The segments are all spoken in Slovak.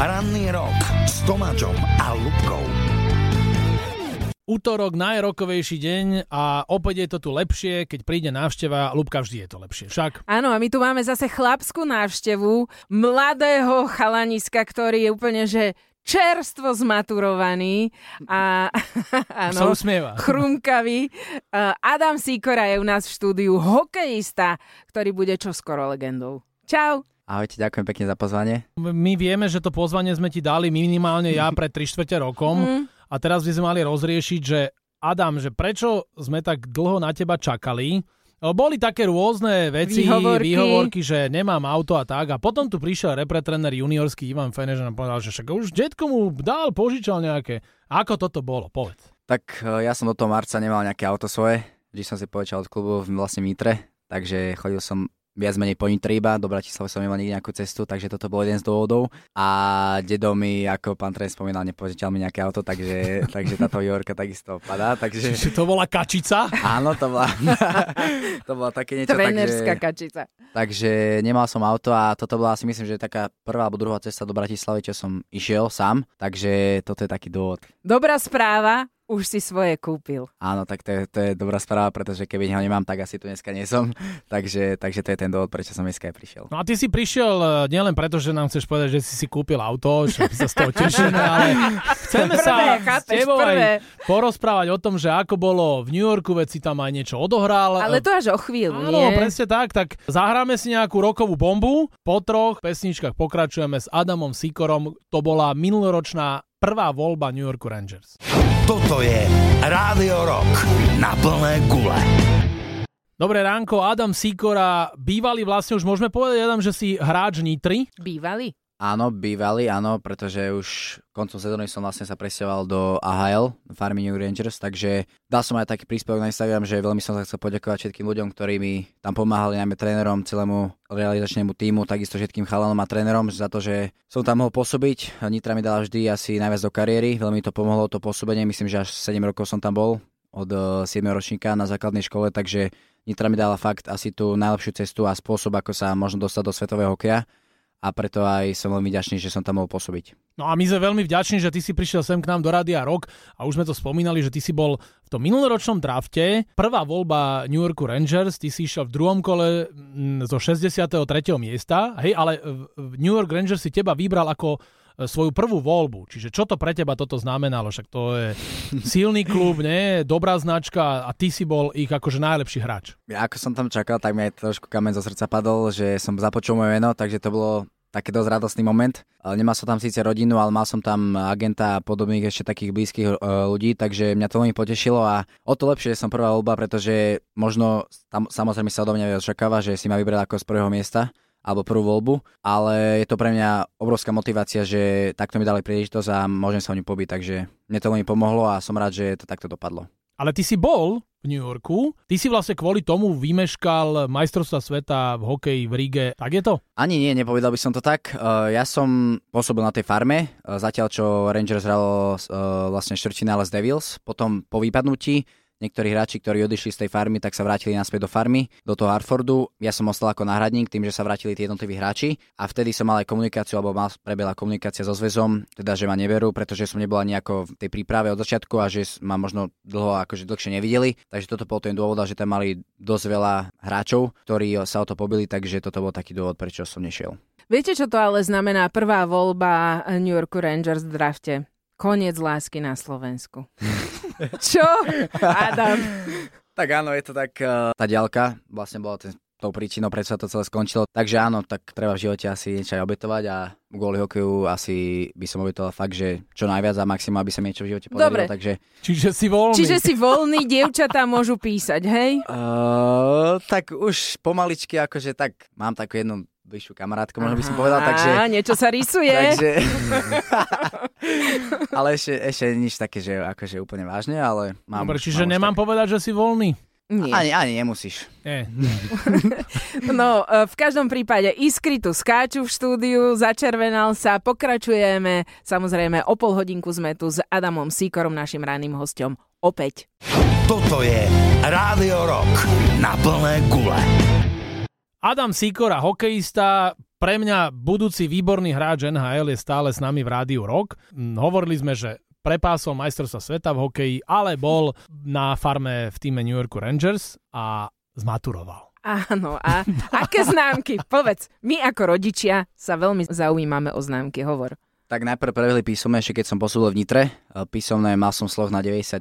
Ranný rok s Tomáčom a Lubkou. Útorok, najrokovejší deň a opäť je to tu lepšie, keď príde návšteva, Lubka vždy je to lepšie, však? Áno, a my tu máme zase chlapskú návštevu mladého chalaniska, ktorý je úplne, že čerstvo zmaturovaný a áno, chrumkavý. Adam Sikora je u nás v štúdiu, hokejista, ktorý bude čoskoro legendou. Čau. Ahojte, ďakujem pekne za pozvanie. My vieme, že to pozvanie sme ti dali minimálne ja pred 3 čtvrte rokom mm. a teraz by sme mali rozriešiť, že Adam, že prečo sme tak dlho na teba čakali, boli také rôzne veci, výhovorky. výhovorky, že nemám auto a tak. A potom tu prišiel repretrener juniorský Ivan Fenež a povedal, že však už detko mu dal, požičal nejaké. Ako toto bolo? Povedz. Tak e, ja som do toho marca nemal nejaké auto svoje. Vždy som si požičal od klubu vlastne Mitre. Takže chodil som viac menej po Nitre iba, do Bratislavy som nemal nikdy nejakú cestu, takže toto bol jeden z dôvodov. A dedo mi, ako pán tréner spomínal, nepožičal mi nejaké auto, takže, takže táto Jorka takisto padá. Takže... Čiže to bola kačica? Áno, to bola, to bola také niečo. Trénerská takže, kačica. Takže nemal som auto a toto bola si myslím, že taká prvá alebo druhá cesta do Bratislavy, čo som išiel sám, takže toto je taký dôvod. Dobrá správa, už si svoje kúpil. Áno, tak to je, to je dobrá správa, pretože keby ho nemám, tak asi tu dneska nie som. takže, takže to je ten dôvod, prečo som dneska aj prišiel. No a ty si prišiel e, nielen preto, že nám chceš povedať, že si si kúpil auto, že sa z toho tešíme, ale chceme prvé, sa chápeš, s tebou prvé. aj porozprávať o tom, že ako bolo v New Yorku, veď si tam aj niečo odohral. Ale to až o chvíľu, Áno, nie? presne tak. Tak zahráme si nejakú rokovú bombu. Po troch pesničkách pokračujeme s Adamom Sikorom. To bola minuloročná prvá voľba New Yorku Rangers. Toto je Rádio Rock na plné gule. Dobré ránko, Adam Sikora, bývalý vlastne, už môžeme povedať, Adam, že si hráč Nitry. Bývalý? Áno, bývalý, áno, pretože už koncom sezóny som vlastne sa presťahoval do AHL, Farmy New Rangers, takže dal som aj taký príspevok na Instagram, že veľmi som sa chcel poďakovať všetkým ľuďom, ktorí mi tam pomáhali, najmä trénerom, celému realizačnému týmu, takisto všetkým chalanom a trénerom za to, že som tam mohol pôsobiť. Nitra mi dala vždy asi najviac do kariéry, veľmi to pomohlo to pôsobenie, myslím, že až 7 rokov som tam bol od 7 eh, ročníka na základnej škole, takže Nitra mi dala fakt asi tú najlepšiu cestu a spôsob, ako sa možno dostať do svetového hokeja a preto aj som veľmi vďačný, že som tam mohol pôsobiť. No a my sme veľmi vďační, že ty si prišiel sem k nám do Radia Rock a už sme to spomínali, že ty si bol v tom minuloročnom drafte, prvá voľba New Yorku Rangers, ty si išiel v druhom kole mm, zo 63. miesta, hej, ale New York Rangers si teba vybral ako svoju prvú voľbu. Čiže čo to pre teba toto znamenalo? Však to je silný klub, nie? dobrá značka a ty si bol ich akože najlepší hráč. Ja ako som tam čakal, tak mi aj trošku kamen zo srdca padol, že som započul moje meno, takže to bolo taký dosť radostný moment. Nemal som tam síce rodinu, ale mal som tam agenta a podobných ešte takých blízkych e, ľudí, takže mňa to veľmi potešilo a o to lepšie, som prvá voľba, pretože možno tam samozrejme sa odo mňa očakáva, že si ma vybral ako z prvého miesta alebo prvú voľbu, ale je to pre mňa obrovská motivácia, že takto mi dali príležitosť a môžem sa o ňu pobiť, takže mne to veľmi pomohlo a som rád, že to takto dopadlo. Ale ty si bol v New Yorku. Ty si vlastne kvôli tomu vymeškal majstrovstva sveta v hokeji v Ríge. Tak je to? Ani nie, nepovedal by som to tak. Ja som pôsobil na tej farme, zatiaľ čo Rangers hralo vlastne štvrťfinále s Devils. Potom po vypadnutí niektorí hráči, ktorí odišli z tej farmy, tak sa vrátili naspäť do farmy, do toho Harfordu. Ja som ostal ako náhradník tým, že sa vrátili tí jednotliví hráči a vtedy som mal aj komunikáciu, alebo mal, prebehla komunikácia so zväzom, teda že ma neverú, pretože som nebola nejako v tej príprave od začiatku a že ma možno dlho akože dlhšie nevideli. Takže toto bol ten dôvod, že tam mali dosť veľa hráčov, ktorí sa o to pobili, takže toto bol taký dôvod, prečo som nešiel. Viete, čo to ale znamená prvá voľba New York Rangers v drafte? Koniec lásky na Slovensku. Čo? Adam. Tak áno, je to tak, uh, tá ďalka vlastne bola ten, tou príčinou, prečo sa to celé skončilo. Takže áno, tak treba v živote asi niečo aj obetovať a kvôli hokeju asi by som obetoval fakt, že čo najviac a maximum, aby sa niečo v živote podarilo. Dobre. Takže... Čiže si voľný. Čiže si voľný, dievčatá môžu písať, hej? Uh, tak už pomaličky, akože tak mám takú jednu bližšiu kamarátku, možno by som povedal, takže... Á, niečo sa rysuje. takže... ale ešte, ešte nič také, že akože úplne vážne, ale mám... Dobre, čiže mám nemám tak... povedať, že si voľný? Nie. Ani, ani nemusíš. Nie. No, e, v každom prípade iskry tu skáču v štúdiu, začervenal sa, pokračujeme. Samozrejme, o pol hodinku sme tu s Adamom Sikorom, našim ranným hostom. Opäť. Toto je Rádio Rock na plné gule. Adam Sikora, hokejista, pre mňa budúci výborný hráč NHL je stále s nami v rádiu Rock. Hm, hovorili sme, že prepásol majstrovstva sveta v hokeji, ale bol na farme v týme New Yorku Rangers a zmaturoval. Áno, a aké známky? Povedz, my ako rodičia sa veľmi zaujímame o známky, hovor. Tak najprv preveli písomné, ešte keď som posúdil v Nitre. Písomné mal som sloh na 93%,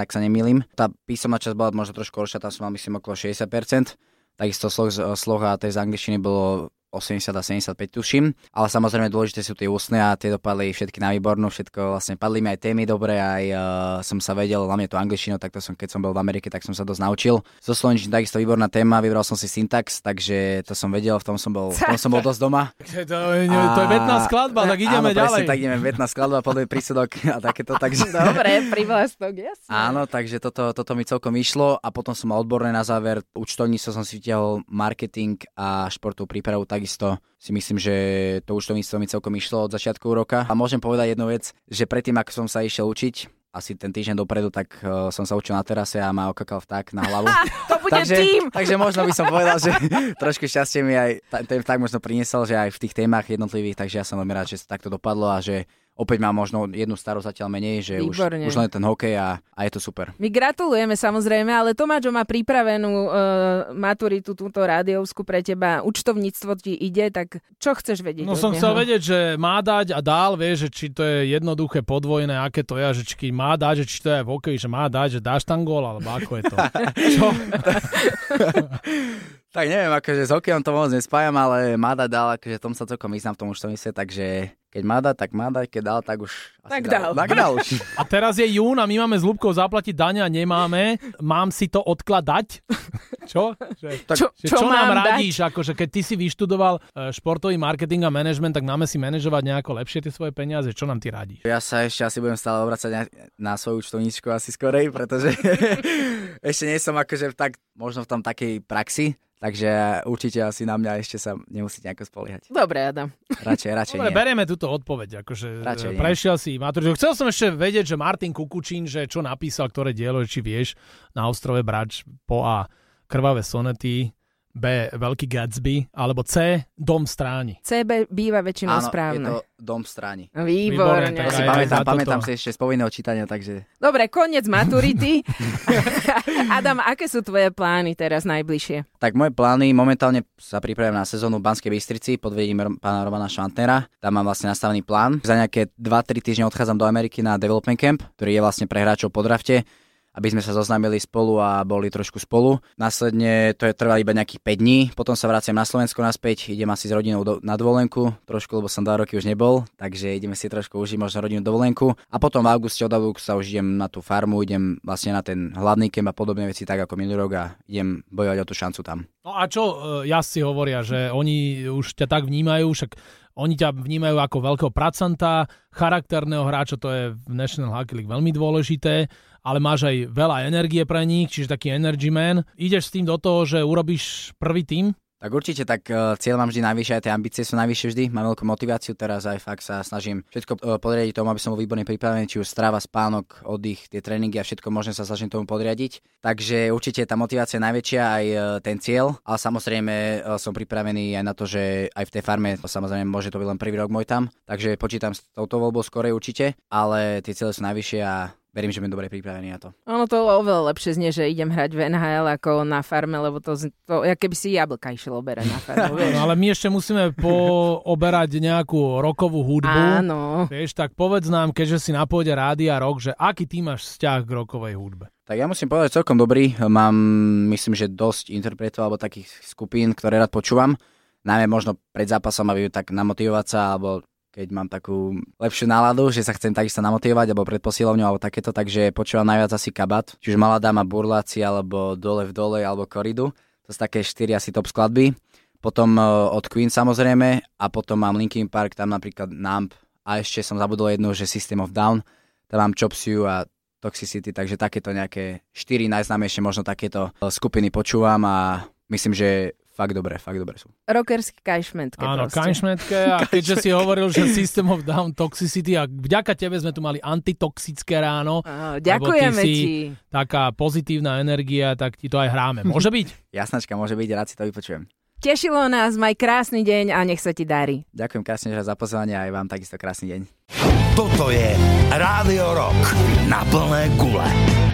ak sa nemýlim. Tá písomná časť bola možno trošku horšia, tam som mal myslím okolo 60%. Takisto sloh, sloh tej z angličtiny bolo 80 a 75 tuším, ale samozrejme dôležité sú tie ústne a tie dopadli všetky na výbornú, všetko vlastne padli mi aj témy dobre, aj uh, som sa vedel, hlavne to angličtinu, tak to som, keď som bol v Amerike, tak som sa dosť naučil. So slovenčím takisto výborná téma, vybral som si syntax, takže to som vedel, v tom som bol, v tom som bol dosť doma. To, to je vetná skladba, tak ideme áno, ďalej. Presne, tak ideme, vetná skladba, podľa prísudok a takéto, takže... Dobre, privlastok, jasne. Áno, takže toto, toto mi celkom išlo a potom som mal odborné na záver, účtovníctvo som si vytiahol marketing a športovú prípravu takisto si myslím, že to účtovníctvo mi celkom išlo od začiatku roka. A môžem povedať jednu vec, že predtým, ako som sa išiel učiť, asi ten týždeň dopredu, tak uh, som sa učil na terase a ma okakal vták na hlavu. to bude takže, tým! takže možno by som povedal, že trošku šťastie mi aj ten vták možno priniesol, že aj v tých témach jednotlivých, takže ja som veľmi rád, že sa takto dopadlo a že opäť má možno jednu starú zatiaľ menej, že už, už len ten hokej a, a je to super. My gratulujeme samozrejme, ale Tomáčo má pripravenú uh, maturitu túto rádiovskú pre teba. Účtovníctvo ti ide, tak čo chceš vedieť? No som neho? chcel vedieť, že má dať a dál, vieš, že či to je jednoduché, podvojné, aké to je, že či má dať, že či to je v hokeji, že má dať, že dáš tam gól, alebo ako je to. čo? tak neviem, akože s hokejom to moc nespájam, ale má dať dál, akože tom sa celkom vyznám v tom účtovníctve, takže keď má dať, tak má dať, keď dal, tak už... Tak dal. Tak dal už. A teraz je jún a my máme s Lubkou zaplatiť dania, nemáme. Mám si to odkladať? čo? Že, tak, čo, že, čo, čo nám radíš? Akože keď ty si vyštudoval e, športový marketing a management, tak máme si manažovať nejako lepšie tie svoje peniaze. Čo nám ty radíš? Ja sa ešte asi budem stále obracať na, na svoju účtovníčku asi skorej, pretože ešte nie som akože tak, možno v tom takej praxi, Takže určite asi na mňa ešte sa nemusíte nejako spoliehať. Dobre, Adam. Radšej, radšej Dobre, nie. bereme túto odpoveď. Akože radšej prešiel nie. si maturitu. Chcel som ešte vedieť, že Martin Kukučín, že čo napísal, ktoré dielo, či vieš, na ostrove Brač po A krvavé sonety, B. Veľký Gatsby, alebo C. Dom stráni. CB býva väčšinou Áno, správne. je to Dom stráni. Výborne. To si pamätám, pamätám si ešte z povinného čítania, takže... Dobre, koniec maturity. Adam, aké sú tvoje plány teraz najbližšie? Tak moje plány, momentálne sa pripravujem na sezónu v Banskej Bystrici pod vedením pána Romana Švantnera. Tam mám vlastne nastavený plán. Za nejaké 2-3 týždne odchádzam do Ameriky na Development Camp, ktorý je vlastne pre hráčov po drafte aby sme sa zoznámili spolu a boli trošku spolu. Následne to je trvá iba nejakých 5 dní, potom sa vraciam na Slovensko naspäť, idem asi s rodinou do, na dovolenku, trošku, lebo som 2 roky už nebol, takže ideme si trošku užiť možno rodinu dovolenku a potom v auguste od augusta už idem na tú farmu, idem vlastne na ten hladný kemp a podobné veci tak ako minulý rok a idem bojovať o tú šancu tam. No a čo uh, jazdci hovoria, že oni už ťa tak vnímajú, však oni ťa vnímajú ako veľkého pracanta, charakterného hráča, to je v National Hockey League veľmi dôležité ale máš aj veľa energie pre nich, čiže taký energy man. Ideš s tým do toho, že urobíš prvý tým? Tak určite, tak uh, cieľ mám vždy najvyššie, aj tie ambície sú najvyššie vždy, mám veľkú motiváciu, teraz aj fakt sa snažím všetko uh, podriadiť tomu, aby som bol výborne pripravený, či už stráva, spánok, oddych, tie tréningy a všetko možné sa snažím tomu podriadiť. Takže určite tá motivácia je najväčšia, aj uh, ten cieľ, ale samozrejme uh, som pripravený aj na to, že aj v tej farme, samozrejme môže to byť len prvý rok môj tam, takže počítam s touto voľbou skorej určite, ale tie cieľe sú najvyššie a verím, že budem dobre pripravený na to. Ono to oveľa lepšie znie, že idem hrať v NHL ako na farme, lebo to, to ja keby si jablka išiel oberať na farmu, vieš. No, ale my ešte musíme pooberať nejakú rokovú hudbu. Áno. Vieš, tak povedz nám, keďže si na pôde rádia rok, že aký ty máš vzťah k rokovej hudbe? Tak ja musím povedať celkom dobrý. Mám, myslím, že dosť interpretov alebo takých skupín, ktoré rád počúvam. Najmä možno pred zápasom, aby tak namotivovať sa, alebo keď mám takú lepšiu náladu, že sa chcem takisto namotivovať, alebo pred posilovňou, alebo takéto, takže počúvam najviac asi kabat, čiže Malá dáma, Burláci, alebo Dole v dole, alebo Koridu. To sú také štyri asi top skladby. Potom uh, od Queen samozrejme a potom mám Linkin Park, tam napríklad Nump a ešte som zabudol jednu, že System of Down, tam mám Chopsiu a Toxicity, takže takéto nejaké štyri najznámejšie možno takéto uh, skupiny počúvam a myslím, že fakt dobré, fakt dobré sú. Rockerský kajšmentke Áno, proste. kajšmentke a keďže si hovoril, že System of Down Toxicity a vďaka tebe sme tu mali antitoxické ráno. Á, ďakujeme ti. Taká pozitívna energia, tak ti to aj hráme. Môže byť? Jasnačka, môže byť, rád si to vypočujem. Tešilo nás, maj krásny deň a nech sa ti darí. Ďakujem krásne za pozvanie a aj vám takisto krásny deň. Toto je Rádio Rock na plné gule.